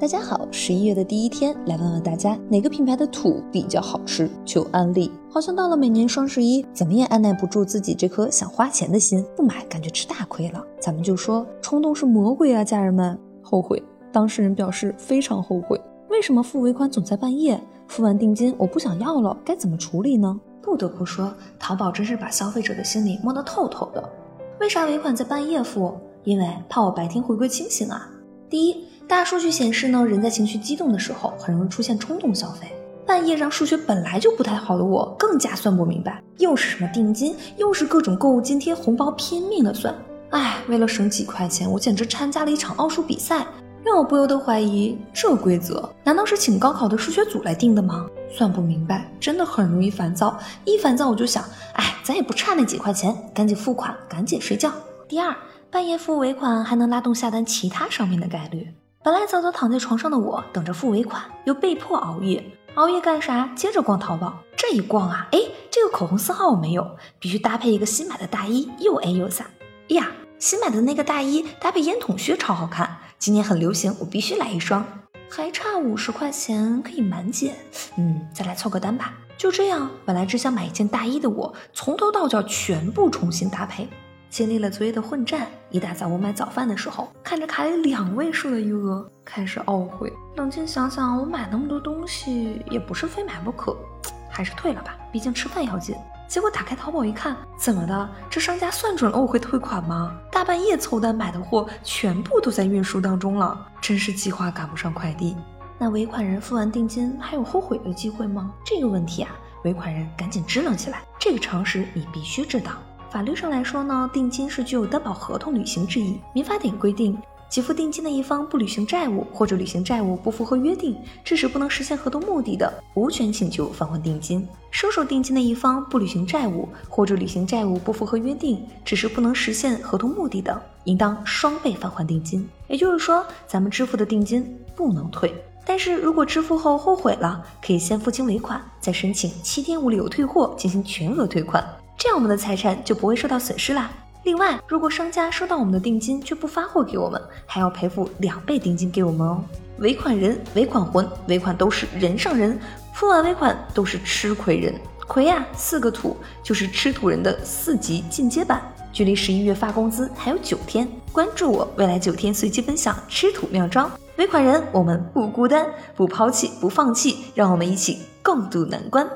大家好，十一月的第一天，来问问大家哪个品牌的土比较好吃？求安利。好像到了每年双十一，怎么也按耐不住自己这颗想花钱的心，不买感觉吃大亏了。咱们就说冲动是魔鬼啊，家人们。后悔，当事人表示非常后悔。为什么付尾款总在半夜？付完定金我不想要了，该怎么处理呢？不得不说，淘宝真是把消费者的心理摸得透透的。为啥尾款在半夜付？因为怕我白天回归清醒啊。第一。大数据显示呢，人在情绪激动的时候，很容易出现冲动消费。半夜让数学本来就不太好的我，更加算不明白，又是什么定金，又是各种购物津贴、红包，拼命的算。哎，为了省几块钱，我简直参加了一场奥数比赛，让我不由得怀疑，这规则难道是请高考的数学组来定的吗？算不明白，真的很容易烦躁。一烦躁我就想，哎，咱也不差那几块钱，赶紧付款，赶紧睡觉。第二，半夜付尾款还能拉动下单其他商品的概率。本来早早躺在床上的我，等着付尾款，又被迫熬夜。熬夜干啥？接着逛淘宝。这一逛啊，哎，这个口红色号我没有，必须搭配一个新买的大衣，又 A 又飒。哎呀，新买的那个大衣搭配烟筒靴超好看，今年很流行，我必须来一双。还差五十块钱可以满减，嗯，再来凑个单吧。就这样，本来只想买一件大衣的我，从头到脚全部重新搭配。经历了昨夜的混战，一大早我买早饭的时候，看着卡里两位数的余额，开始懊悔。冷静想想，我买那么多东西也不是非买不可，还是退了吧，毕竟吃饭要紧。结果打开淘宝一看，怎么的？这商家算准了我会退款吗？大半夜凑单买的货，全部都在运输当中了，真是计划赶不上快递。那尾款人付完定金还有后悔的机会吗？这个问题啊，尾款人赶紧支棱起来，这个常识你必须知道。法律上来说呢，定金是具有担保合同履行之意。民法典规定，给付定金的一方不履行债务，或者履行债务不符合约定，致使不能实现合同目的的，无权请求返还定金。收受定金的一方不履行债务，或者履行债务不符合约定，只是不能实现合同目的的，应当双倍返还定金。也就是说，咱们支付的定金不能退，但是如果支付后后悔了，可以先付清尾款，再申请七天无理由退货进行全额退款。这样我们的财产就不会受到损失啦。另外，如果商家收到我们的定金却不发货给我们，还要赔付两倍定金给我们哦。尾款人、尾款魂、尾款都是人上人，付完尾款都是吃亏人。亏呀，四个土就是吃土人的四级进阶版。距离十一月发工资还有九天，关注我，未来九天随机分享吃土妙招。尾款人，我们不孤单，不抛弃，不放弃，让我们一起共度难关。